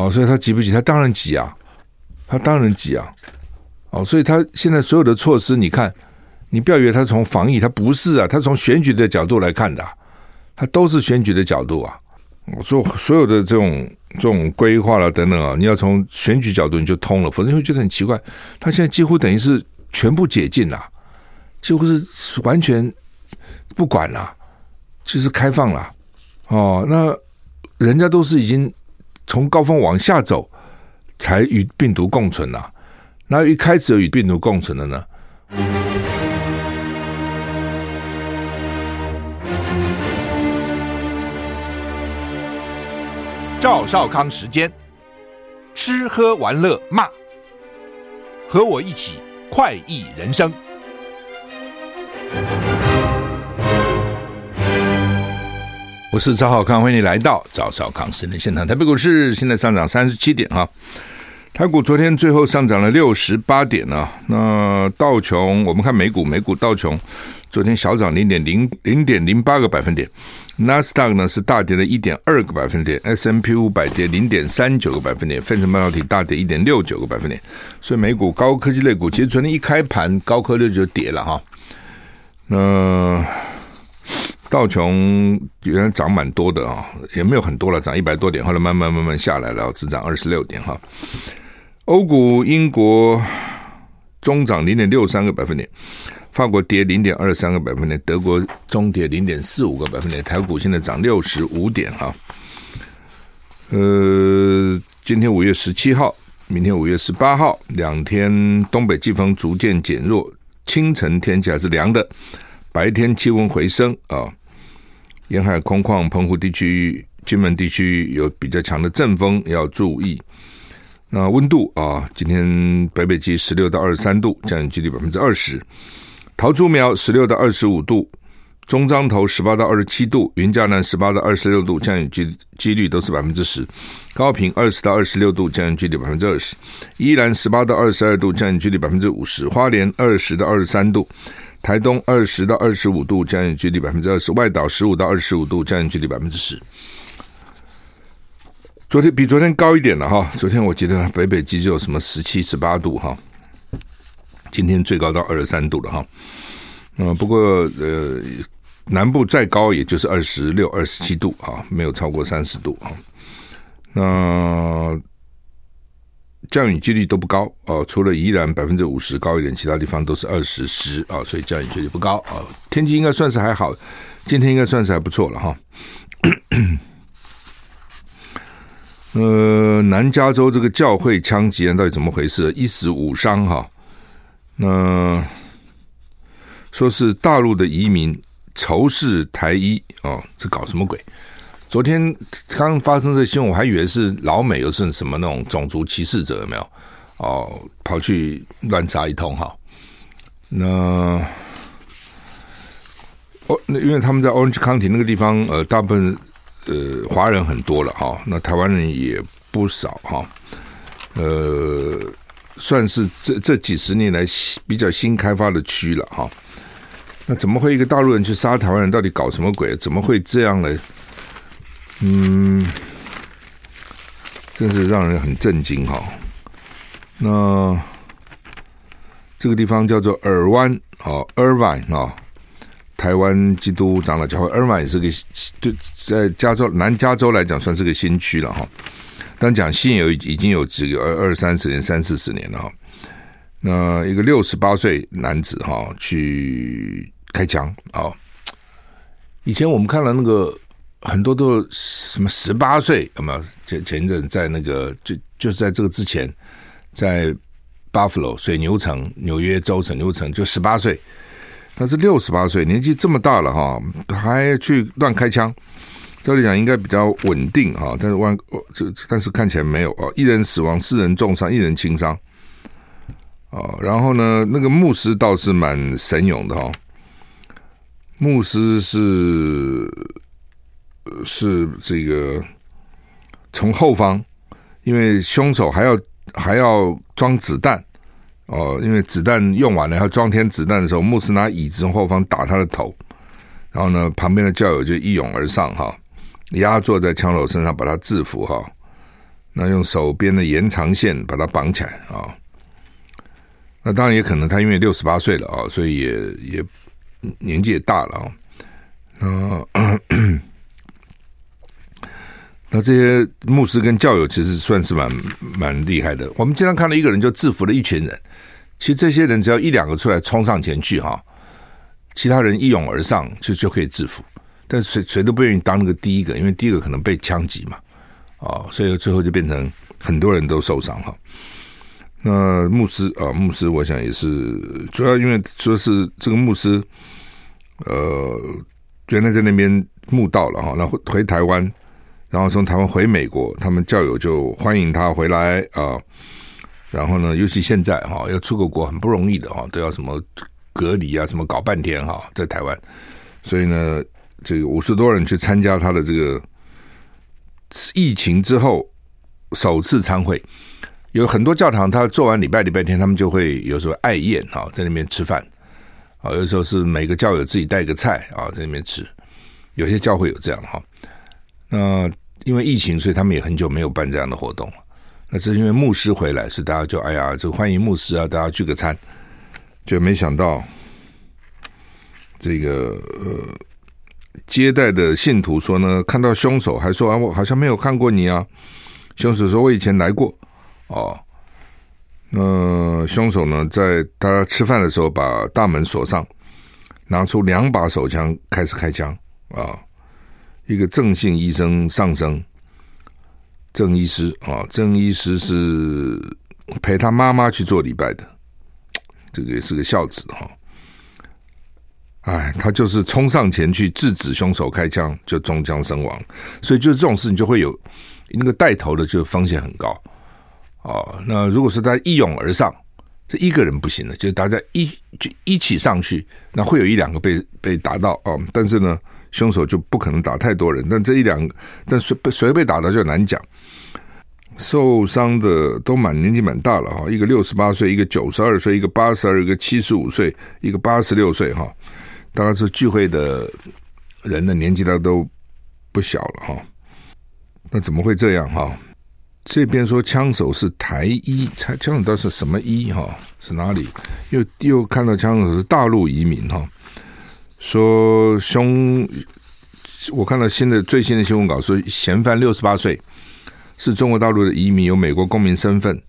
哦，所以他急不急？他当然急啊，他当然急啊，哦，所以他现在所有的措施，你看，你不要以为他从防疫，他不是啊，他从选举的角度来看的，他都是选举的角度啊。我说所有的这种这种规划了等等啊，你要从选举角度你就通了，否则你会觉得很奇怪。他现在几乎等于是全部解禁了，几乎是完全不管了，就是开放了。哦，那人家都是已经从高峰往下走，才与病毒共存了。那一开始与病毒共存的呢？赵少康时间，吃喝玩乐骂，和我一起快意人生。我是赵少康，欢迎你来到赵少康时间现场。台北股市现在上涨三十七点哈，台股昨天最后上涨了六十八点呢。那道琼，我们看美股，美股道琼昨天小涨零点零零点零八个百分点。纳斯达克呢是大跌了一点二个百分点，S&P 五百跌零点三九个百分点，费城半导体大跌一点六九个百分点，所以美股高科技类股其实昨天一开盘高科技就跌了哈。那道琼原来涨蛮多的啊，也没有很多了，涨一百多点，后来慢慢慢慢下来了，只涨二十六点哈。欧股英国中涨零点六三个百分点。法国跌零点二三个百分点，德国中跌零点四五个百分点，台股现在涨六十五点哈。呃，今天五月十七号，明天五月十八号，两天东北季风逐渐减弱，清晨天气还是凉的，白天气温回升啊。沿海空旷，澎湖地区、金门地区有比较强的阵风，要注意。那温度啊，今天北北基十六到二十三度，降雨几率百分之二十。桃竹苗十六到二十五度，中彰投十八到二十七度，云嘉南十八到二十六度，降雨机几率都是百分之十。高屏二十到二十六度，降雨几率百分之二十。宜兰十八到二十二度，降雨几率百分之五十。花莲二十到二十三度，台东二十到二十五度，降雨几率百分之二十。外岛十五到二十五度，降雨几率百分之十。昨天比昨天高一点了哈，昨天我记得北北基就有什么十七、十八度哈。今天最高到二十三度了哈，嗯，不过呃，南部再高也就是二十六、二十七度啊，没有超过三十度啊。那降雨几率都不高哦，除了宜兰百分之五十高一点，其他地方都是二十十啊，所以降雨几率不高啊。天气应该算是还好，今天应该算是还不错了哈。呃，南加州这个教会枪击案到底怎么回事？一死五伤哈。那说是大陆的移民仇视台医哦，这搞什么鬼？昨天刚发生这新闻，我还以为是老美又是什么那种种族歧视者，有没有？哦，跑去乱杀一通哈。那哦，那因为他们在 Orange County 那个地方，呃，大部分呃华人很多了哈，那台湾人也不少哈，呃。算是这这几十年来比较新开发的区了哈，那怎么会一个大陆人去杀台湾人？到底搞什么鬼？怎么会这样呢？嗯，真是让人很震惊哈。那这个地方叫做尔湾啊，Irvine 啊，台湾基督长老教会。Irvine 也是个对，在加州南加州来讲算是个新区了哈。但讲新有已经有几个二二三十年、三四十年了哈。那一个六十八岁男子哈去开枪啊！以前我们看了那个很多都什么十八岁，有没有？前前一阵在那个就就是在这个之前，在 Buffalo 水牛城，纽约州水牛城就十八岁，他是六十八岁，年纪这么大了哈，还去乱开枪。照理讲应该比较稳定哈，但是万这但是看起来没有啊，一人死亡，四人重伤，一人轻伤哦。然后呢，那个牧师倒是蛮神勇的哈，牧师是是这个从后方，因为凶手还要还要装子弹哦，因为子弹用完了要装填子弹的时候，牧师拿椅子从后方打他的头，然后呢，旁边的教友就一拥而上哈。压坐在枪手身上，把他制服哈。那用手边的延长线把他绑起来啊。那当然也可能他因为六十八岁了啊，所以也也年纪也大了啊。那那这些牧师跟教友其实算是蛮蛮厉害的。我们经常看到一个人就制服了一群人，其实这些人只要一两个出来冲上前去哈，其他人一拥而上就就可以制服。但谁谁都不愿意当那个第一个，因为第一个可能被枪击嘛，啊，所以最后就变成很多人都受伤哈。那牧师啊，牧师，我想也是主要因为说是这个牧师，呃，原来在那边牧道了哈，那回回台湾，然后从台湾回美国，他们教友就欢迎他回来啊。然后呢，尤其现在哈，要出个国很不容易的哈，都要什么隔离啊，什么搞半天哈，在台湾，所以呢，这个五十多人去参加他的这个疫情之后首次参会。有很多教堂，他做完礼拜礼拜天，他们就会有时候爱宴啊，在那边吃饭啊。有时候是每个教友自己带个菜啊，在那边吃。有些教会有这样哈。那因为疫情，所以他们也很久没有办这样的活动了。那是因为牧师回来，是大家就哎呀，就欢迎牧师啊，大家聚个餐。就没想到这个呃，接待的信徒说呢，看到凶手还说啊，我好像没有看过你啊。凶手说我以前来过。哦，那凶手呢，在他吃饭的时候把大门锁上，拿出两把手枪开始开枪啊！一个郑姓医生上升，郑医师啊，郑医师是陪他妈妈去做礼拜的，这个也是个孝子哈。哎，他就是冲上前去制止凶手开枪，就中枪身亡。所以就是这种事情就会有那个带头的，就风险很高。哦，那如果是他一拥而上，这一个人不行了，就是大家一就一起上去，那会有一两个被被打到哦。但是呢，凶手就不可能打太多人，但这一两，但谁被谁被打的就难讲。受伤的都蛮年纪蛮大了哈，一个六十八岁，一个九十二岁，一个八十二，一个七十五岁，一个八十六岁哈。大概是聚会的人的年纪他都不小了哈。那怎么会这样哈？这边说枪手是台医，枪枪手到底是什么医哈？是哪里？又又看到枪手是大陆移民哈。说凶，我看到新的最新的新闻稿说，嫌犯六十八岁，是中国大陆的移民，有美国公民身份，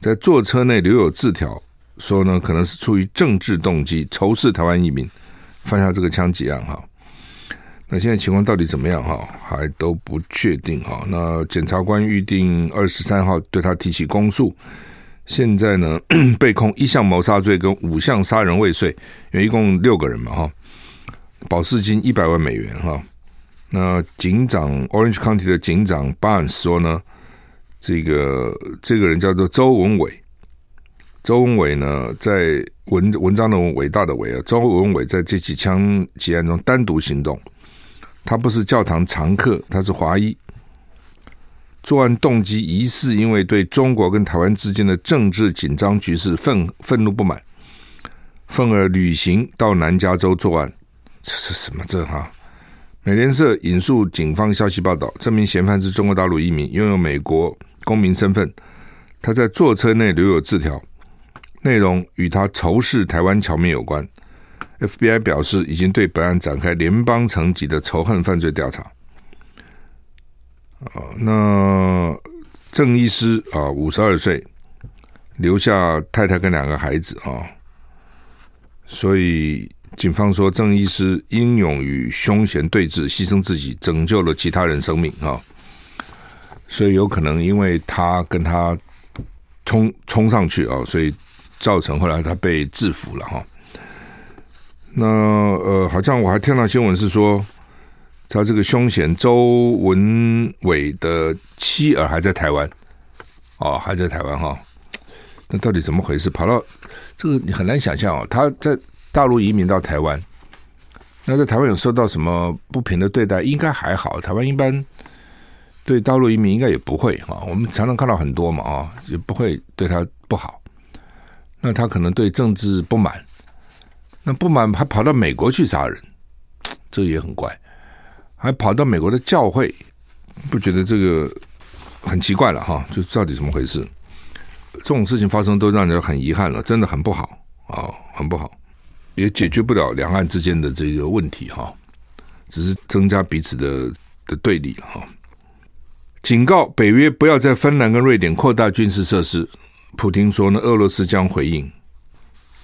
在座车内留有字条，说呢可能是出于政治动机，仇视台湾移民，犯下这个枪击案哈。那现在情况到底怎么样哈？还都不确定哈。那检察官预定二十三号对他提起公诉。现在呢，被控一项谋杀罪跟五项杀人未遂，因为一共六个人嘛哈。保释金一百万美元哈。那警长 Orange County 的警长 Barnes 说呢，这个这个人叫做周文伟。周文伟呢，在文文章的伟大的伟啊，周文伟在这起枪击案中单独行动。他不是教堂常客，他是华裔。作案动机疑似因为对中国跟台湾之间的政治紧张局势愤愤怒不满，愤而旅行到南加州作案。这是什么这哈？美联社引述警方消息报道，这名嫌犯是中国大陆移民，拥有美国公民身份。他在座车内留有字条，内容与他仇视台湾侨民有关。FBI 表示，已经对本案展开联邦层级的仇恨犯罪调查。啊，那郑医师啊，五十二岁，留下太太跟两个孩子啊，所以警方说，郑医师英勇与凶嫌对峙，牺牲自己，拯救了其他人生命啊。所以有可能因为他跟他冲冲上去啊，所以造成后来他被制服了哈。那呃，好像我还听到新闻是说，他这个凶嫌周文伟的妻儿还在台湾，哦，还在台湾哈。那到底怎么回事？跑到这个你很难想象哦。他在大陆移民到台湾，那在台湾有受到什么不平的对待？应该还好，台湾一般对大陆移民应该也不会哈。我们常常看到很多嘛啊，也不会对他不好。那他可能对政治不满。那不满还跑到美国去杀人，这也很怪，还跑到美国的教会，不觉得这个很奇怪了哈，就到底怎么回事？这种事情发生都让人很遗憾了，真的很不好啊，很不好，也解决不了两岸之间的这个问题哈，只是增加彼此的的对立哈。警告北约不要在芬兰跟瑞典扩大军事设施。普丁说呢，俄罗斯将回应。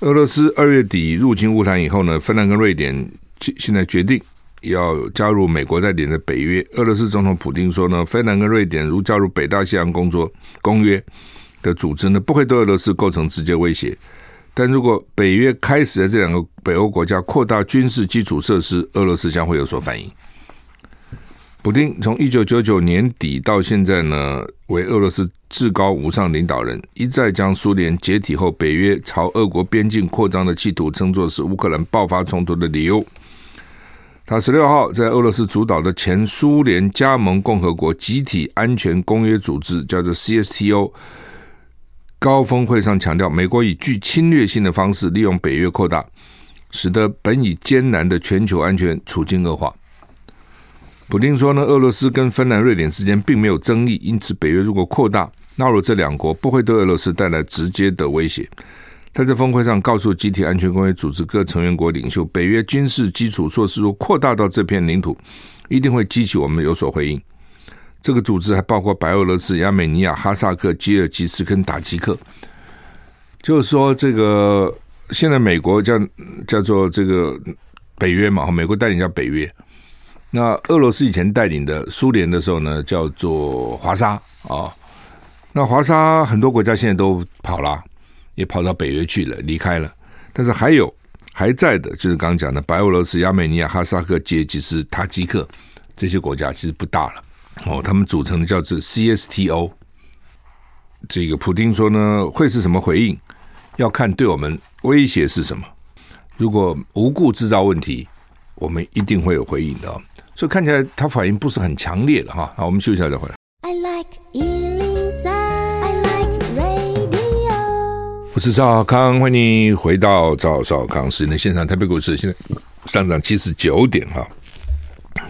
俄罗斯二月底入侵乌克兰以后呢，芬兰跟瑞典现在决定要加入美国带领的北约。俄罗斯总统普丁说呢，芬兰跟瑞典如加入北大西洋工作公约的组织呢，不会对俄罗斯构成直接威胁。但如果北约开始在这两个北欧国家扩大军事基础设施，俄罗斯将会有所反应。普丁从一九九九年底到现在呢，为俄罗斯至高无上领导人，一再将苏联解体后北约朝俄国边境扩张的企图称作是乌克兰爆发冲突的理由。他十六号在俄罗斯主导的前苏联加盟共和国集体安全公约组织，叫做 CSTO 高峰会上强调，美国以具侵略性的方式利用北约扩大，使得本已艰难的全球安全处境恶化。普丁说呢，俄罗斯跟芬兰、瑞典之间并没有争议，因此北约如果扩大纳入这两国，不会对俄罗斯带来直接的威胁。他在峰会上告诉集体安全公约组织各成员国领袖，北约军事基础设施如扩大到这片领土，一定会激起我们有所回应。这个组织还包括白俄罗斯、亚美尼亚、哈萨克、吉尔吉斯跟塔吉克。就是说，这个现在美国叫叫做这个北约嘛，美国带领叫北约。那俄罗斯以前带领的苏联的时候呢，叫做华沙啊、那华沙很多国家现在都跑了，也跑到北约去了，离开了。但是还有还在的，就是刚刚讲的白俄罗斯、亚美尼亚、哈萨克、吉尔吉斯、塔吉克这些国家，其实不大了哦。他们组成的叫做 CSTO。这个普丁说呢，会是什么回应？要看对我们威胁是什么。如果无故制造问题，我们一定会有回应的。所以看起来他反应不是很强烈了哈，好，我们休息一下再回来。I like 103, I like radio。我是赵少康，欢迎回到赵少康时间的现场。台北股市现在上涨七十九点哈。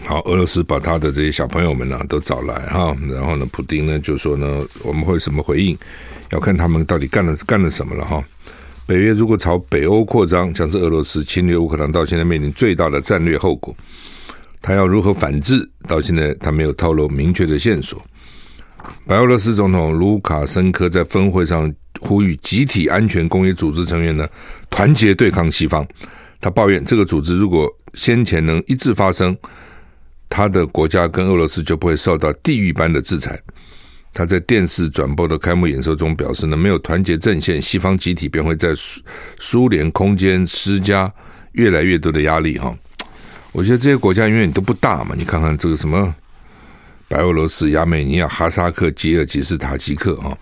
好，俄罗斯把他的这些小朋友们呢都找来哈，然后呢，普丁呢就说呢，我们会什么回应，要看他们到底干了干了什么了哈。北约如果朝北欧扩张，将是俄罗斯侵略乌克兰到现在面临最大的战略后果。他要如何反制？到现在他没有透露明确的线索。白俄罗斯总统卢卡申科在峰会上呼吁集体安全公约组织成员呢团结对抗西方。他抱怨这个组织如果先前能一致发声，他的国家跟俄罗斯就不会受到地狱般的制裁。他在电视转播的开幕演说中表示呢，没有团结阵线，西方集体便会在苏苏联空间施加越来越多的压力。哈。我觉得这些国家永远都不大嘛，你看看这个什么白俄罗斯、亚美尼亚、哈萨克、吉尔吉斯、塔吉克啊，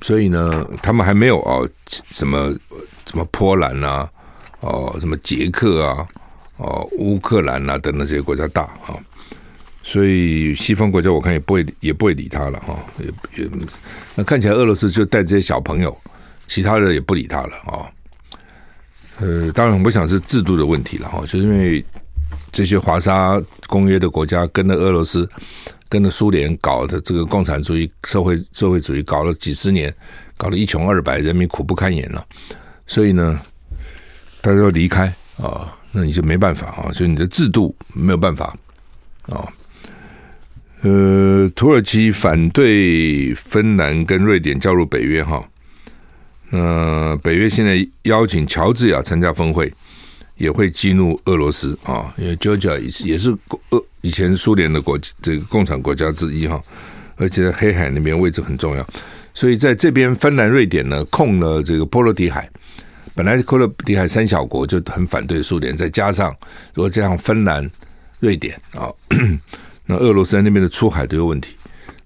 所以呢，他们还没有哦什么什么波兰呐，哦什么捷克啊，哦乌克兰啊等等这些国家大啊，所以西方国家我看也不会也不会理他了哈，也也那看起来俄罗斯就带这些小朋友，其他的也不理他了啊。呃，当然，我想是制度的问题了哈，就是因为这些华沙公约的国家跟着俄罗斯、跟着苏联搞的这个共产主义社会社会主义搞了几十年，搞得一穷二白，人民苦不堪言了，所以呢，大家要离开啊，那你就没办法啊，所以你的制度没有办法啊。呃，土耳其反对芬兰跟瑞典加入北约哈。呃，北约现在邀请乔治亚参加峰会，也会激怒俄罗斯啊，因为乔治亚也是也是俄以前苏联的国这个共产国家之一哈，而且在黑海那边位置很重要，所以在这边芬兰、瑞典呢控了这个波罗的海，本来波罗的海三小国就很反对苏联，再加上如果这样芬兰、瑞典啊，那俄罗斯那边的出海都有问题，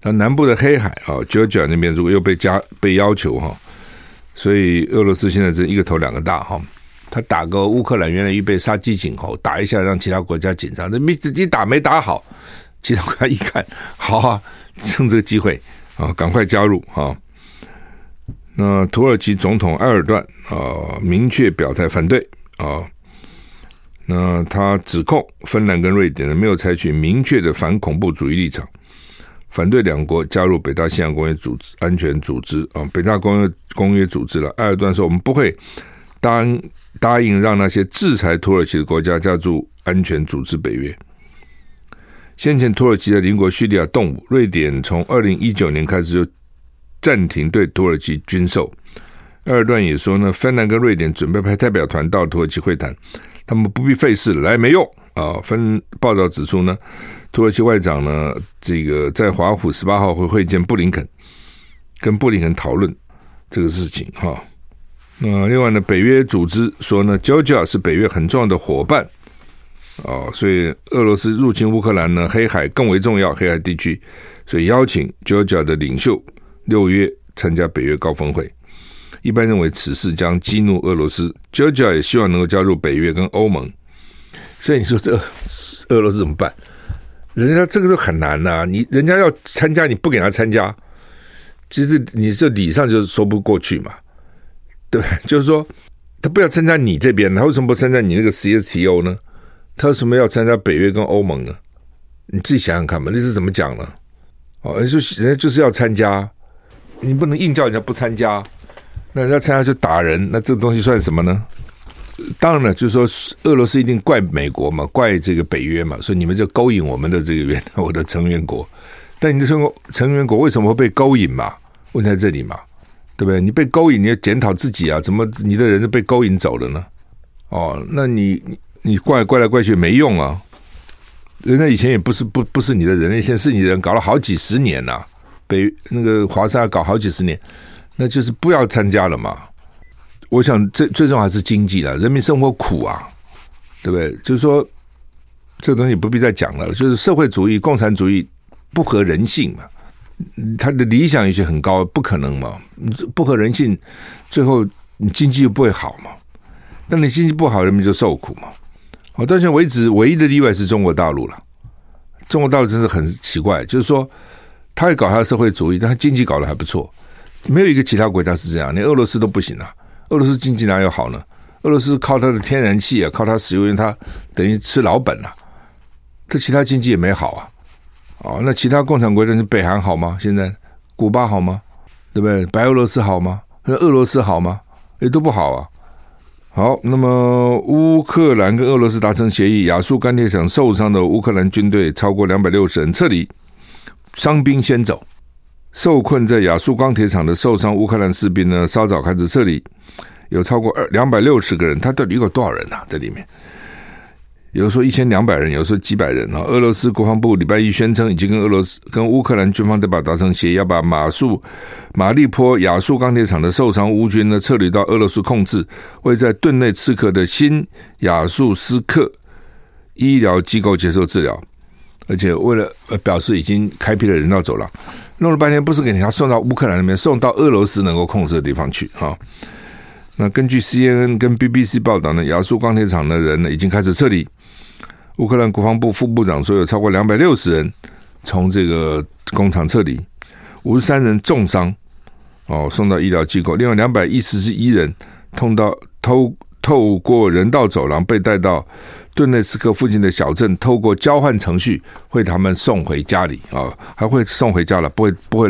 那南部的黑海啊，乔治亚那边如果又被加被要求哈。所以俄罗斯现在是一个头两个大哈，他打个乌克兰原来预备杀鸡儆猴，打一下让其他国家紧张，这没自己打没打好，其他国家一看，好啊，趁这个机会啊，赶快加入啊。那土耳其总统埃尔段啊，明确表态反对啊。那他指控芬兰跟瑞典呢没有采取明确的反恐怖主义立场，反对两国加入北大西洋公约组织安全组织啊，北大公约公约组织了。埃尔段说：“我们不会答答应让那些制裁土耳其的国家加入安全组织北约。”先前土耳其的邻国叙利亚动武，瑞典从二零一九年开始就暂停对土耳其军售。埃尔段也说呢，芬兰跟瑞典准备派代表团到土耳其会谈，他们不必费事来没用啊。分报道指出呢。土耳其外长呢，这个在华府十八号会会见布林肯，跟布林肯讨论这个事情哈。那另外呢，北约组织说呢，Georgia 是北约很重要的伙伴哦，所以俄罗斯入侵乌克兰呢，黑海更为重要，黑海地区，所以邀请 Georgia 的领袖六月参加北约高峰会。一般认为此事将激怒俄罗斯，Georgia 也希望能够加入北约跟欧盟。所以你说这俄罗斯怎么办？人家这个都很难呐、你人家要参加，你不给他参加，其实你这理上就是说不过去嘛，对不对？就是说他不要参加你这边，他为什么不参加你那个 CSTO 呢？他为什么要参加北约跟欧盟呢？你自己想想看嘛，那是怎么讲呢？哦，人家就人家就是要参加，你不能硬叫人家不参加，那人家参加就打人，那这个东西算什么呢？当然了，就是说，俄罗斯一定怪美国嘛，怪这个北约嘛，所以你们就勾引我们的这个原 我的成员国。但你的成成员国为什么会被勾引嘛？问在这里嘛，对不对？你被勾引，你要检讨自己啊，怎么你的人就被勾引走了呢？哦，那你你你怪怪来怪去没用啊！人家以前也不是不不是你的人，现在是你的人，搞了好几十年呐、北那个华沙搞好几十年，那就是不要参加了嘛。我想最最重要还是经济了，人民生活苦啊，对不对？就是说，这个东西不必再讲了。就是社会主义、共产主义不合人性嘛，他的理想也许很高，不可能嘛，不合人性，最后你经济又不会好嘛。那你经济不好，人民就受苦嘛。我到现在为止，唯一的例外是中国大陆了。中国大陆真是很奇怪，就是说，他也搞他的社会主义，但他经济搞得还不错，没有一个其他国家是这样，连俄罗斯都不行啊。俄罗斯经济哪有好呢？俄罗斯靠它的天然气啊，靠它石油，因为它等于吃老本了、啊。这其他经济也没好啊。哦，那其他共产国家，你北韩好吗？现在古巴好吗？对不对？白俄罗斯好吗？那俄罗斯好吗？也都不好啊。好，那么乌克兰跟俄罗斯达成协议，亚速钢铁厂受伤的乌克兰军队超过两百六十人撤离，伤兵先走。受困在亚速钢铁厂的受伤乌克兰士兵呢，稍早开始撤离。有超过二两百六十个人，他到底有多少人呐、啊？这里面有的说一千两百人，有的说几百人啊。俄罗斯国防部礼拜一宣称，已经跟俄罗斯跟乌克兰军方代表达成协议，要把马速马利坡亚速钢铁厂的受伤乌军呢撤离到俄罗斯控制，会在顿内茨克的新亚速斯克医疗机构接受治疗，而且为了表示已经开辟了人道走廊，弄了半天不是给人家送到乌克兰那边，送到俄罗斯能够控制的地方去哈。那根据 CNN 跟 BBC 报道呢，亚速钢铁厂的人呢已经开始撤离。乌克兰国防部副部长说，有超过两百六十人从这个工厂撤离，五十三人重伤，哦，送到医疗机构。另外两百一十一人通到透透过人道走廊被带到顿内茨克附近的小镇，透过交换程序会他们送回家里啊、还会送回家了，不会不会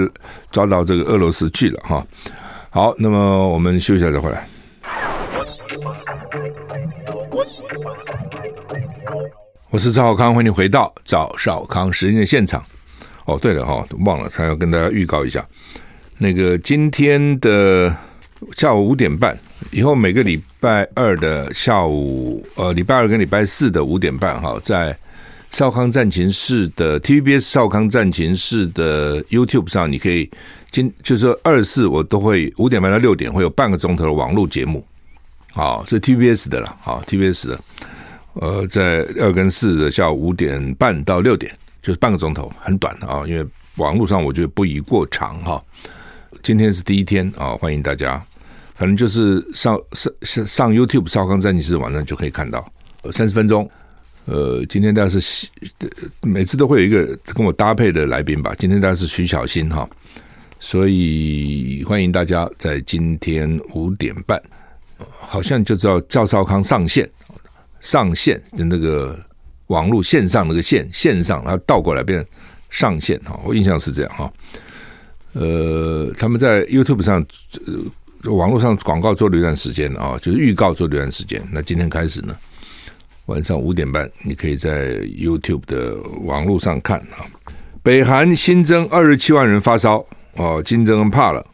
抓到这个俄罗斯去了哈。好，那么我们休息一下再回来。我是赵少康，欢迎回到赵少康时间的现场。哦，对了哈，忘了，才要跟大家预告一下，那个今天的下午五点半以后，每个礼拜二的下午，呃，礼拜二跟礼拜四的五点半哈，在少康战情室的 TVBS 少康战情室的 YouTube 上，你可以今就是说二四我都会五点半到六点会有半个钟头的网络节目。好，是 TBS 的了。好，TBS 的，呃，在二跟四的下午五点半到六点，就是半个钟头，很短啊。因为网络上我觉得不宜过长哈。今天是第一天啊，欢迎大家。反正就是上上上上 YouTube 少康战情室网站就可以看到，三十分钟。呃，今天大概是每次都会有一个跟我搭配的来宾吧。今天大概是徐小新哈，所以欢迎大家在今天五点半。好像就知道赵少康上线，上线的那个网络线上那个线线上，然后倒过来变上线哈，我印象是这样哈。呃，他们在 YouTube 上、呃、网络上广告做了一段时间啊，就是预告做了一段时间。那今天开始呢，晚上五点半，你可以在 YouTube 的网络上看啊。北韩新增二十七万人发烧哦，金正恩怕了，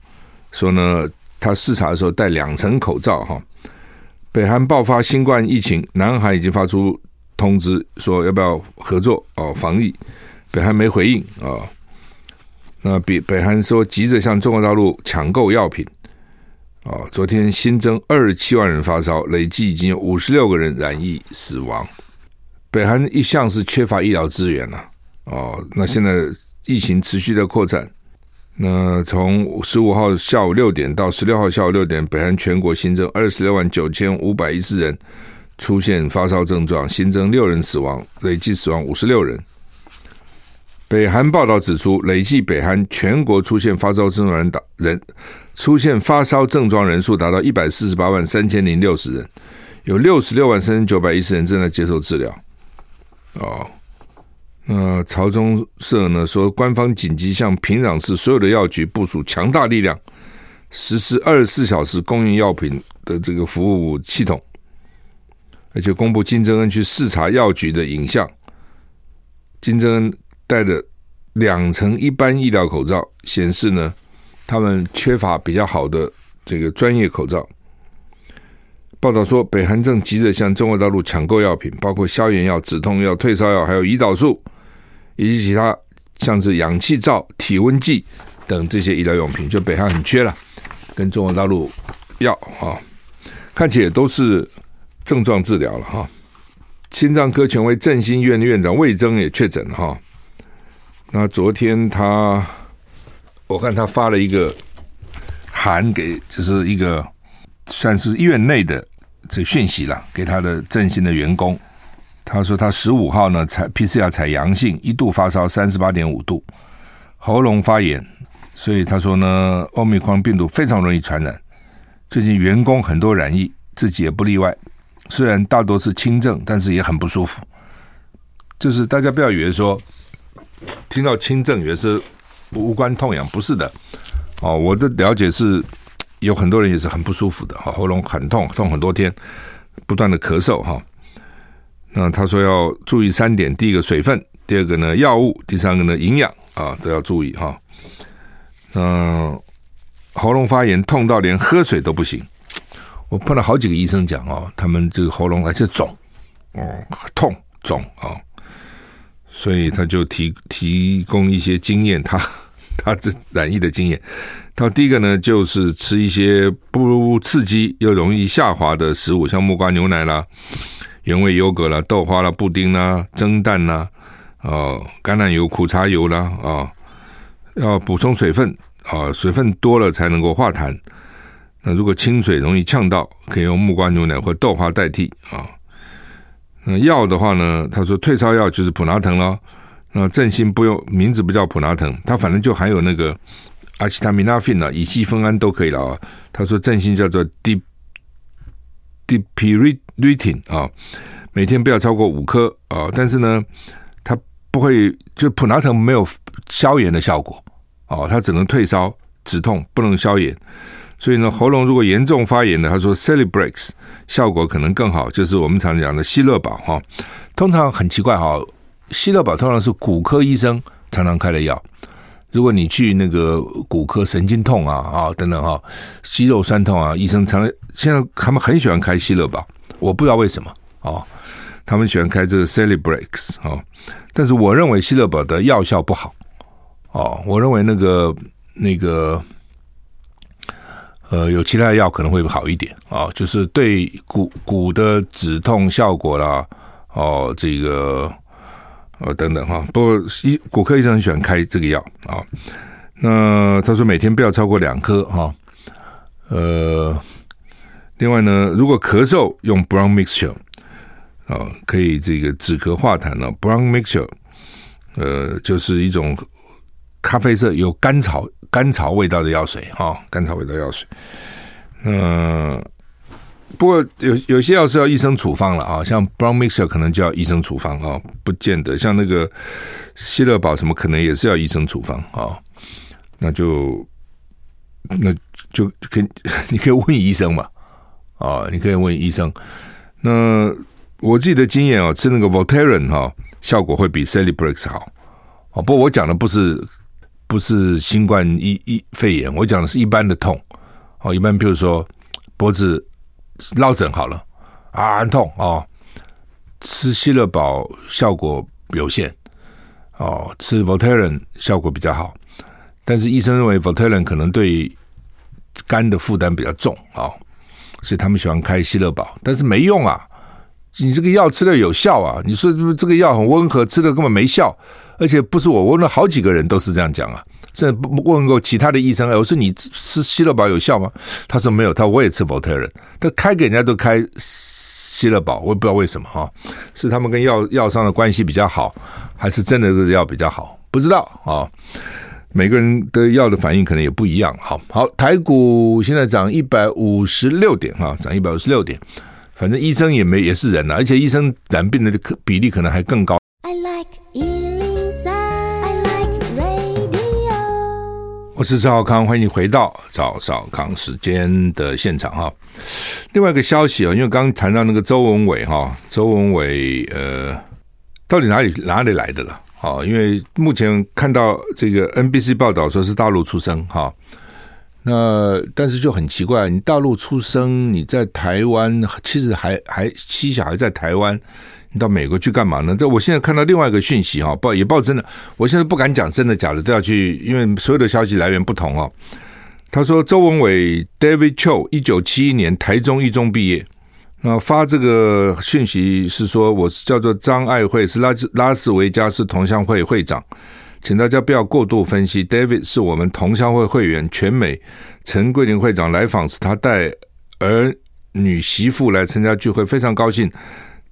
说呢，他视察的时候戴两层口罩哈。北韩爆发新冠疫情，南韩已经发出通知说要不要合作哦防疫，北韩没回应啊。那北北韩说急着向中国大陆抢购药品啊。昨天新增二十七万人发烧，累计已经有五十六个人染疫死亡。北韩一向是缺乏医疗资源了哦，那现在疫情持续的扩散。那从十五号下午六点到十六号下午六点，北韩全国新增二十六万九千五百一十人出现发烧症状，新增六人死亡，累计死亡五十六人。北韩报道指出，累计北韩全国出现发烧症状人人出现发烧症状人数达到一百四十八万三千零六十人，有六十六万三千九百一十人正在接受治疗。哦。那朝中社呢说，官方紧急向平壤市所有的药局部署强大力量，实施二十四小时供应药品的这个服务系统，而且公布金正恩去视察药局的影像。金正恩戴着两层一般医疗口罩，显示呢他们缺乏比较好的这个专业口罩。报道说，北韩正急着向中国大陆抢购药品，包括消炎药、止痛药、退烧药，还有胰岛素。以及其他像是氧气罩、体温计等这些医疗用品，就北韩很缺了，跟中国大陆要啊，看起来都是症状治疗了哈。心脏科权威振兴医院的院长魏征也确诊了哈。那昨天他，我看他发了一个函给，就是一个算是院内的这讯息了，给他的振兴的员工。他说他十五号呢采 PCR 采阳性，一度发烧三十八点五度，喉咙发炎，所以他说呢，欧米康病毒非常容易传染。最近员工很多染疫，自己也不例外。虽然大多是轻症，但是也很不舒服。就是大家不要以为说听到轻症也是无关痛痒，不是的。哦，我的了解是有很多人也是很不舒服的，喉咙很痛，痛很多天，不断的咳嗽，哈。那他说要注意三点：第一个水分，第二个呢药物，第三个呢营养啊都要注意哈。嗯，喉咙发炎痛到连喝水都不行。我碰到好几个医生讲哦，他们这个喉咙而且肿，哦痛肿啊，所以他就提提供一些经验，他 他这染疫的经验。他第一个呢就是吃一些不刺激又容易下滑的食物，像木瓜牛奶啦。原味优格啦、豆花啦、布丁啦、蒸蛋啦、哦，橄榄油、苦茶油啦，啊、要补充水分啊、水分多了才能够化痰。那如果清水容易呛到，可以用木瓜牛奶或豆花代替啊、哦。那药的话呢，他说退烧药就是普拿疼咯。那振兴不用名字不叫普拿疼，它反正就含有那个阿奇他米那芬啊、乙醯酚胺都可以了啊。他说振兴叫做 D。dipyridine 啊，每天不要超过五颗啊，但是呢，它不会就普拿疼没有消炎的效果哦，它只能退烧止痛，不能消炎。所以呢，喉咙如果严重发炎的，他说 Celebrex 效果可能更好，就是我们常讲的希乐宝哈。通常很奇怪哈，希乐宝通常是骨科医生常常开的药。如果你去那个骨科神经痛啊啊等等哈，肌肉酸痛啊，医生常常现在他们很喜欢开希乐宝，我不知道为什么哦，他们喜欢开这个 Celebrex 哦，但是我认为希乐宝的药效不好哦，我认为那个那个呃有其他的药可能会好一点啊，就是对骨骨的止痛效果啦哦这个。呃，等等哈，不过医骨科医生很喜欢开这个药啊。那他说每天不要超过两颗哈。呃，另外呢，如果咳嗽用 Brown Mixture 啊，可以这个止咳化痰了。Brown Mixture 呃，就是一种咖啡色有甘草甘草味道的药水啊，甘草味道药水。嗯，不过有有些药是要医生处方了啊，像 Brown Mixer 可能就要医生处方啊，不见得像那个希乐宝什么可能也是要医生处方啊，那就那就可 你可以问医生嘛，啊，你可以问医生。那我自己的经验啊，吃那个 Voltaren 哈，效果会比 Celebrex 好哦。不过我讲的不是不是新冠一一肺炎，我讲的是一般的痛哦，一般比如说脖子。落枕好了啊，很痛哦。吃希乐宝效果有限哦，吃 Voltaren 效果比较好。但是医生认为 Voltaren 可能对肝的负担比较重啊、哦，所以他们喜欢开希乐宝。但是没用啊，你这个药吃了有效啊？你说这个药很温和，吃了根本没效。而且不是我问了好几个人都是这样讲啊。这问过其他的医生，我说你吃希乐宝有效吗？他说没有，他说我也吃 Voltaren，他开给人家都开希乐宝，我也不知道为什么哈，是他们跟药药商的关系比较好，还是真的这个药比较好？不知道啊。每个人的药的反应可能也不一样。好好，台股现在涨一百五十六点哈，涨一百五十六点，反正医生也没也是人了，而且医生染病的比例可能还更高。我是赵少康，欢迎你回到赵少康时间的现场哈。另外一个消息啊，因为刚刚谈到那个周文伟哈，周文伟呃，到底哪里哪里来的了？好，因为目前看到这个 NBC 报道说是大陆出生哈，那但是就很奇怪，你大陆出生，你在台湾，其实还还妻小孩在台湾。你到美国去干嘛呢？这我现在看到另外一个讯息哈，报也报真的。我现在不敢讲真的假的，都要去，因为所有的消息来源不同哦。他说周文伟 David Cho 一九七一年台中一中毕业，那发这个讯息是说我是叫做张爱慧，是拉拉斯维加斯同乡会会长，请大家不要过度分析。David 是我们同乡会会员，全美陈桂林会长来访时，他带儿女媳妇来参加聚会，非常高兴。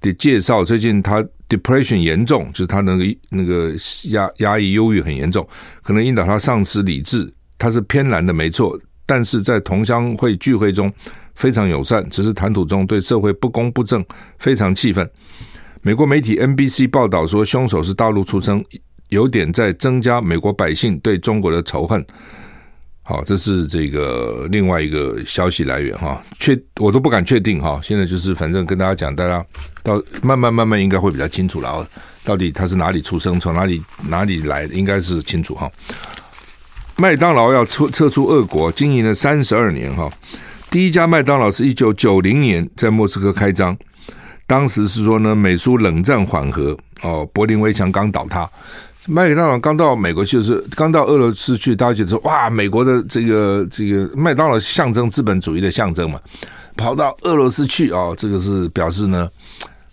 的介绍，最近他 depression 严重，就是他那个那个压压抑、忧郁很严重，可能引导他丧失理智。他是偏蓝的，没错，但是在同乡会聚会中非常友善，只是谈吐中对社会不公不正非常气愤。美国媒体 NBC 报道说，凶手是大陆出生，有点在增加美国百姓对中国的仇恨。好，这是这个另外一个消息来源哈，确我都不敢确定哈。现在就是反正跟大家讲，大家到慢慢慢慢应该会比较清楚了。到底他是哪里出生，从哪里哪里来，应该是清楚哈。麦当劳要撤撤出俄国，经营了三十二年哈。第一家麦当劳是一九九零年在莫斯科开张，当时是说呢，美苏冷战缓和哦，柏林围墙刚倒塌。麦当劳刚到美国去，就是刚到俄罗斯去，大家觉得说哇，美国的这个这个麦当劳象征资本主义的象征嘛，跑到俄罗斯去哦，这个是表示呢，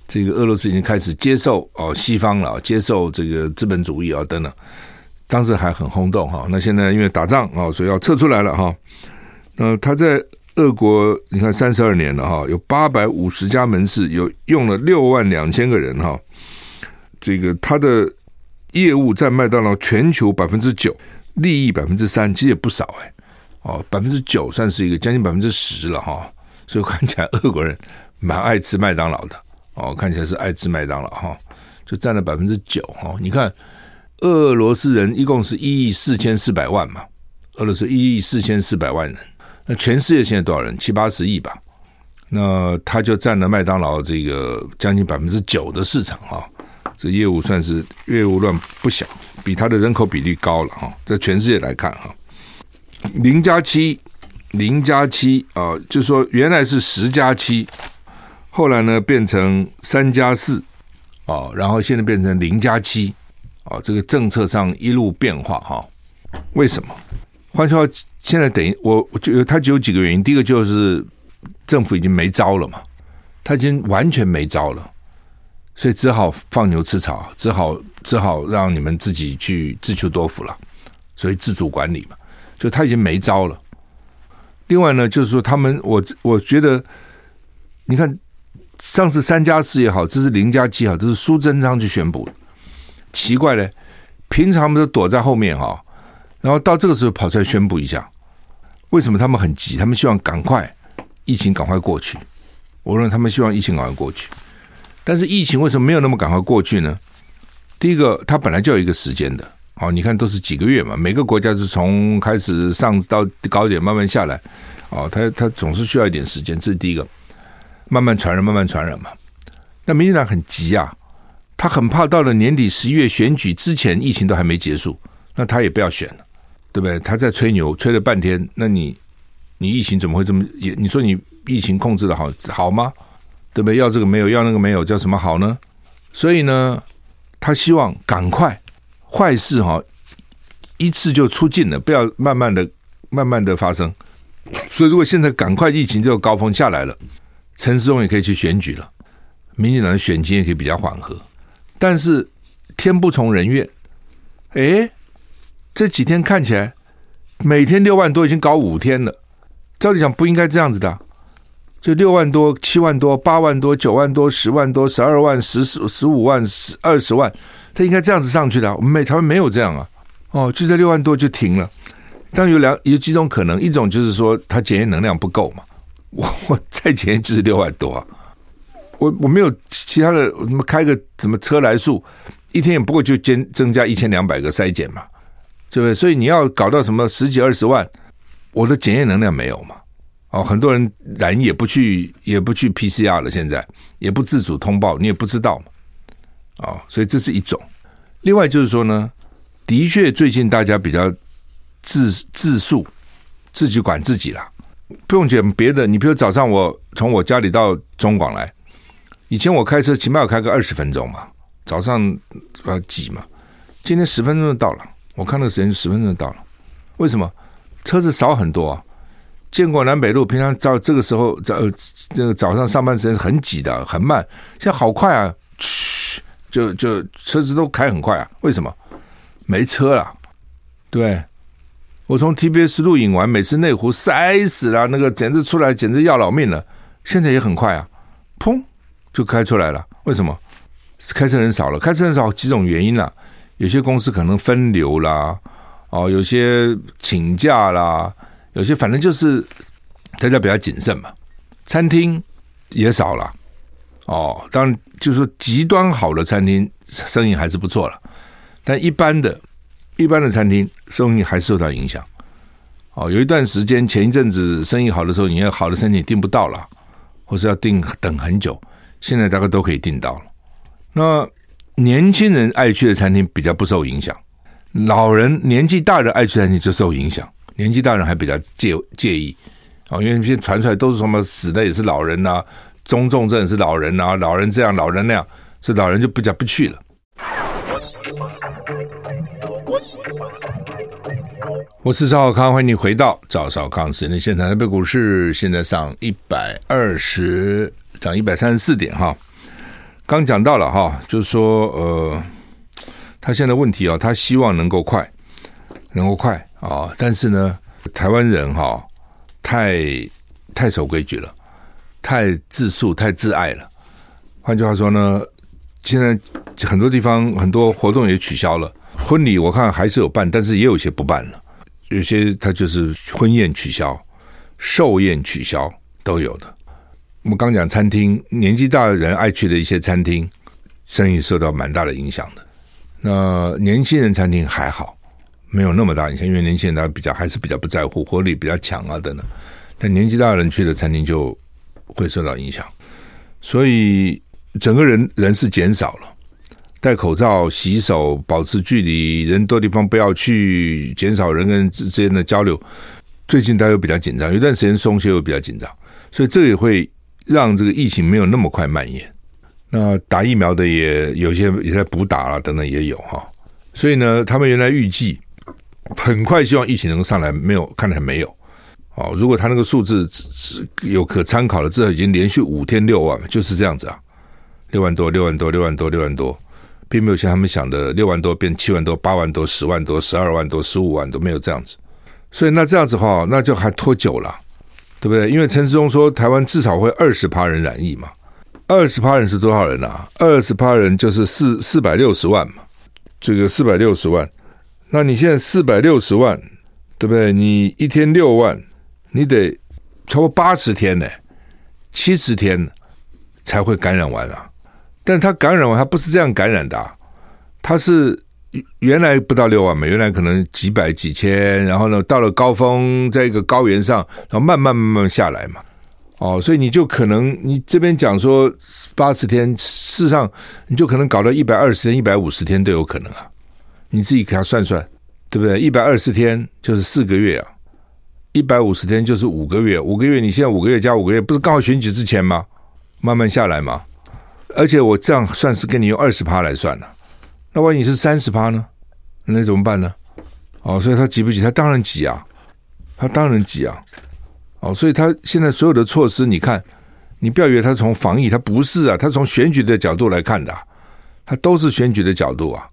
这个俄罗斯已经开始接受哦西方了，接受这个资本主义啊等等，当时还很轰动哈。那现在因为打仗啊，所以要撤出来了哈。那他在俄国，你看三十二年了哈，有八百五十家门市，有用了六万两千个人哈，这个他的。业务占麦当劳全球百分之九，利益百分之三，其实也不少哎。哦，百分之九算是一个将近百分之十了哈。所以看起来俄国人蛮爱吃麦当劳的哦，看起来是爱吃麦当劳哈，就占了百分之九哈。你看，俄罗斯人一共是一亿四千四百万嘛，俄罗斯一亿四千四百万人，那全世界现在多少人？七八十亿吧。那他就占了麦当劳这个将近百分之九的市场哈。这业务算是业务量不小，比它的人口比例高了哈。在全世界来看哈，零加七，零加七啊，就是说原来是十加七，后来呢变成三加四啊，然后现在变成零加七啊，这个政策上一路变化哈。为什么？换句话，现在等于我我觉得它就有几个原因。第一个就是政府已经没招了嘛，它已经完全没招了。所以只好放牛吃草，只好只好让你们自己去自求多福了。所以自主管理嘛，就他已经没招了。另外呢，就是说他们，我我觉得，你看上次三加四也好，这是零加七也好，这是苏贞昌去宣布。奇怪嘞，平常他们都躲在后面哈，然后到这个时候跑出来宣布一下，为什么他们很急？他们希望赶快疫情赶快过去，我认为他们希望疫情赶快过去。但是疫情为什么没有那么赶快过去呢？第一个，它本来就有一个时间的。哦，你看都是几个月嘛，每个国家是从开始上到高点慢慢下来。哦，它它总是需要一点时间，这是第一个。慢慢传染，慢慢传染嘛。那民进党很急啊，他很怕到了年底十一月选举之前，疫情都还没结束，那他也不要选了，对不对？他在吹牛，吹了半天，那你你疫情怎么会这么？也你说你疫情控制的好好吗？对不对？要这个没有，要那个没有，叫什么好呢？所以呢，他希望赶快坏事哈一次就出尽了，不要慢慢的、慢慢的发生。所以如果现在赶快疫情这个高峰下来了。陈时中也可以去选举了，民进党的选情也可以比较缓和，但是天不从人愿，哎，这几天看起来每天六万多已经搞五天了，照理讲不应该这样子的，就六万多、七万多、八万多、九万多、十万多、十二万、十四、十五万、十二十万，他应该这样子上去的。我们美台湾没有这样啊，哦，就在六万多就停了。但有两有几种可能，一种就是说他检验能量不够嘛。我我再检验就是六万多啊，我我没有其他的什么开个什么车来数，一天也不过就增增加一千两百个筛检嘛，对不对？所以你要搞到什么十几二十万，我的检验能量没有嘛？哦，很多人染也不去也不去 PCR 了，现在也不自主通报，你也不知道嘛，哦，所以这是一种。另外就是说呢，的确最近大家比较自自述，自己管自己啦。不用讲别的，你比如早上我从我家里到中广来，以前我开车起码要开个二十分钟嘛，早上要挤嘛，今天十分钟就到了，我看那个时间十分钟就到了，为什么？车子少很多啊，建国南北路平常到这个时候早这个早上上班时间很挤的，很慢，现在好快啊，嘘，就就车子都开很快啊，为什么？没车了，对。我从 TBS 录影完，每次内湖塞死了，那个简直出来简直要老命了。现在也很快啊，砰就开出来了。为什么？开车人少了，开车人少几种原因啦。有些公司可能分流啦，哦，有些请假啦，有些反正就是大家比较谨慎嘛。餐厅也少了，哦，当然就是说极端好的餐厅生意还是不错了，但一般的。一般的餐厅生意还受到影响，哦，有一段时间，前一阵子生意好的时候，你要好的餐厅订不到了，或是要订等很久。现在大概都可以订到了。那年轻人爱去的餐厅比较不受影响，老人年纪大的爱去餐厅就受影响。年纪大人还比较介介意，哦，因为现在传出来都是什么死的也是老人呐，中重症是老人呐，老人这样，老人那样，所以老人就比较不去了。我是赵少康，欢迎你回到赵少康时间的现场。台北股市现在上一百二十，涨一百三十四点哈。刚讲到了哈，就是说呃，他现在问题啊，他希望能够快，能够快啊，但是呢，台湾人哈太太守规矩了，太自述，太自爱了。换句话说呢，现在很多地方很多活动也取消了，婚礼我看还是有办，但是也有些不办了。有些他就是婚宴取消、寿宴取消都有的。我们刚讲餐厅，年纪大的人爱去的一些餐厅，生意受到蛮大的影响的。那年轻人餐厅还好，没有那么大影响，因为年轻人他比较还是比较不在乎，活力比较强啊等等。但年纪大的人去的餐厅就会受到影响，所以整个人人是减少了。戴口罩、洗手、保持距离，人多地方不要去，减少人跟人之间的交流。最近大家又比较紧张，有段时间松懈又比较紧张，所以这也会让这个疫情没有那么快蔓延。那打疫苗的也有些也在补打了，等等也有哈。所以呢，他们原来预计很快希望疫情能够上来，没有，看来没有。哦，如果他那个数字有可参考的，至少已经连续五天六万，就是这样子啊，六万多，六万多，六万多，六万多。并没有像他们想的六万多变七万多、八万多、十万多、十二万多、十五万多，没有这样子。所以那这样子的话，那就还拖久了，对不对？因为陈时中说台湾至少会二十趴人染疫嘛，二十趴人是多少人啊？二十趴人就是四四百六十万嘛，这个四百六十万，那你现在四百六十万，对不对？你一天六万，你得超过八十天呢，七十天，才会感染完啊。但他感染完，他不是这样感染的啊，他是原来不到六万嘛，原来可能几百几千，然后呢，到了高峰，在一个高原上，然后慢慢慢慢下来嘛。哦，所以你就可能你这边讲说八十天，事实上你就可能搞到一百二十天、一百五十天都有可能啊。你自己给他算算，对不对？一百二十天就是四个月啊，一百五十天就是五个月，五个月你现在五个月加五个月，不是刚好选举之前吗？慢慢下来嘛。而且我这样算是跟你用二十趴来算了，那万一是三十趴呢？那怎么办呢？哦，所以他急不急？他当然急啊，他当然急啊。哦，所以他现在所有的措施，你看，你不要以为他从防疫，他不是啊，他从选举的角度来看的，他都是选举的角度啊。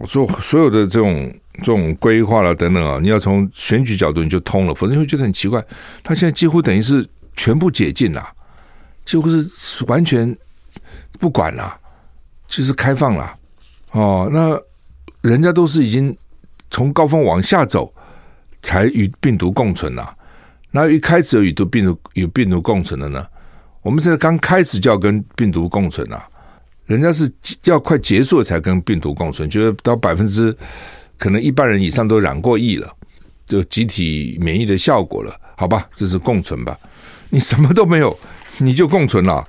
我说所有的这种这种规划了等等啊，你要从选举角度你就通了，否则你会觉得很奇怪。他现在几乎等于是全部解禁了，几乎是完全不管了，就是开放了。哦，那人家都是已经从高峰往下走，才与病毒共存了。那一开始有与毒病毒有病毒共存的呢？我们现在刚开始就要跟病毒共存了，人家是要快结束了才跟病毒共存，觉得到百分之可能一半人以上都染过疫了，就集体免疫的效果了，好吧，这是共存吧？你什么都没有，你就共存了，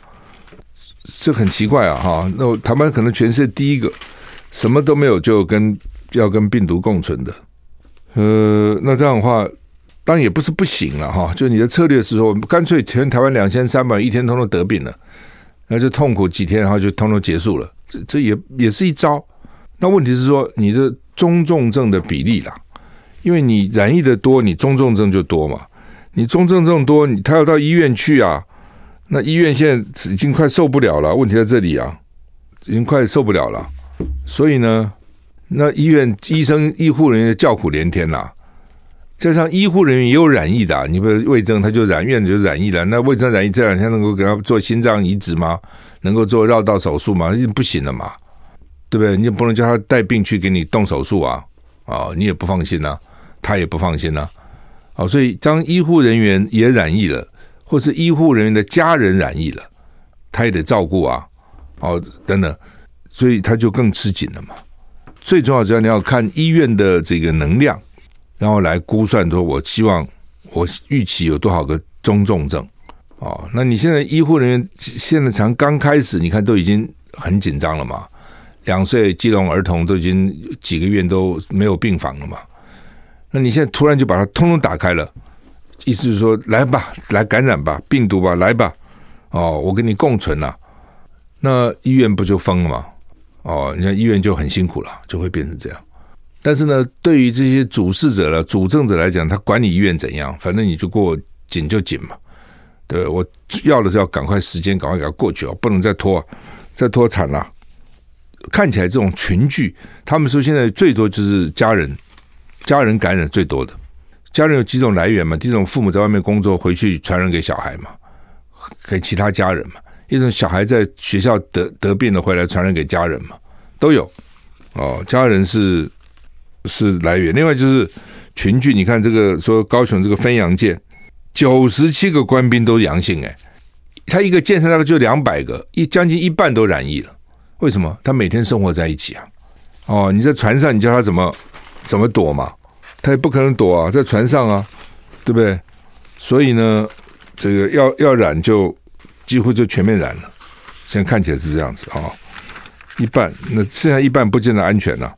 这很奇怪啊！哈，那台湾可能全世界第一个什么都没有就跟要跟病毒共存的，呃，那这样的话。当然也不是不行了哈，就你的策略是说，干脆全台湾两千三百一天通通得病了，那就痛苦几天，然后就通通结束了。这这也也是一招。那问题是说，你的中重症的比例啦，因为你染疫的多，你中重症就多嘛。你中重症多，你他要到医院去啊，那医院现在已经快受不了了。问题在这里啊，已经快受不了了。所以呢，那医院医生医护人员叫苦连天呐。加上医护人员也有染疫的、啊，你不是魏征他就染院就染疫了，那魏征染疫这两天能够给他做心脏移植吗？能够做绕道手术吗？已经不行了嘛，对不对？你也不能叫他带病去给你动手术啊，啊、哦，你也不放心呐、他也不放心呐、哦，所以当医护人员也染疫了，或是医护人员的家人染疫了，他也得照顾啊，哦，等等，所以他就更吃紧了嘛。最重要，只要你要看医院的这个能量。然后来估算说，我希望我预期有多少个中重症哦？那你现在医护人员现在才刚开始，你看都已经很紧张了嘛？两岁基隆儿童都已经几个月都没有病房了嘛？那你现在突然就把它通通打开了，意思是说，来吧，来感染吧，病毒吧，来吧，哦，我跟你共存了，那医院不就疯了吗？哦，你看医院就很辛苦了，就会变成这样。但是呢，对于这些主事者了、主政者来讲，他管你医院怎样，反正你就给我紧就紧嘛。对，我要的是要赶快时间，赶快给他过去哦，不能再拖，再拖惨了。看起来这种群聚，他们说现在最多就是家人，家人感染最多的。家人有几种来源嘛？第一种父母在外面工作，回去传染给小孩嘛，给其他家人嘛。一种小孩在学校得得病了回来传染给家人嘛，都有。哦，家人是。是来源，另外就是群聚。你看这个说高雄这个分洋舰，九十七个官兵都阳性，哎，他一个舰上大概就两百个，一将近一半都染疫了。为什么？他每天生活在一起啊。哦，你在船上，你叫他怎么怎么躲嘛？他也不可能躲啊，在船上啊，对不对？所以呢，这个要要染就几乎就全面染了。现在看起来是这样子啊，一半，那剩下一半不见得安全了。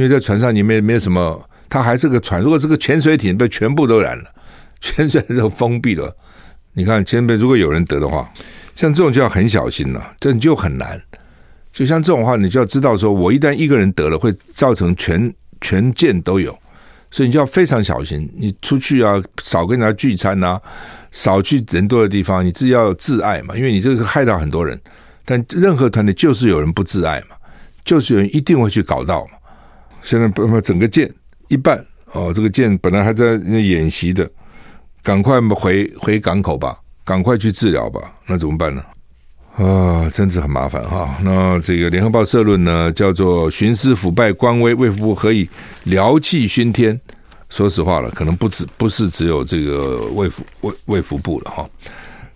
因为在船上，你没没有什么，它还是个船。如果是个潜水艇，被全部都染了，潜水都封闭了。你看前面如果有人得的话，像这种就要很小心了，这你就很难。就像这种话，你就要知道，说我一旦一个人得了，会造成全全舰都有，所以你就要非常小心。你出去啊，少跟人家聚餐啊，少去人多的地方，你自己要自爱嘛，因为你这个害到很多人。但任何团体就是有人不自爱嘛，就是有人一定会去搞到嘛。现在把整个舰一半哦，这个舰本来还在那演习的，赶快回回港口吧，赶快去治疗吧。那怎么办呢？啊，真是很麻烦哈。那这个联合报社论呢，叫做“徇私腐败官威，卫福部何以瘘气熏天”。说实话了，可能不止不是只有这个卫福卫卫福部了哈。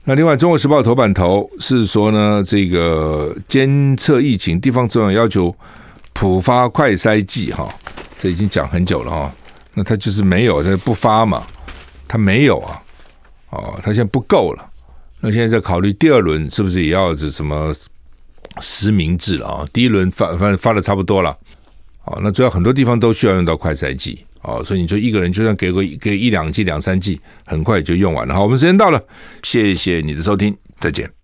那另外，《中国时报》头版头是说呢，这个监测疫情，地方总长要求普发快筛剂哈，这已经讲很久了哈。那他就是没有，他不发嘛，他没有啊，哦，他现在不够了。那现在在考虑第二轮是不是也要是什么实名制了啊？第一轮发发发的差不多了，哦，那主要很多地方都需要用到快筛剂。哦，所以你就一个人，就算给个给一两剂、两三剂，很快就用完了。好，我们时间到了，谢谢你的收听，再见。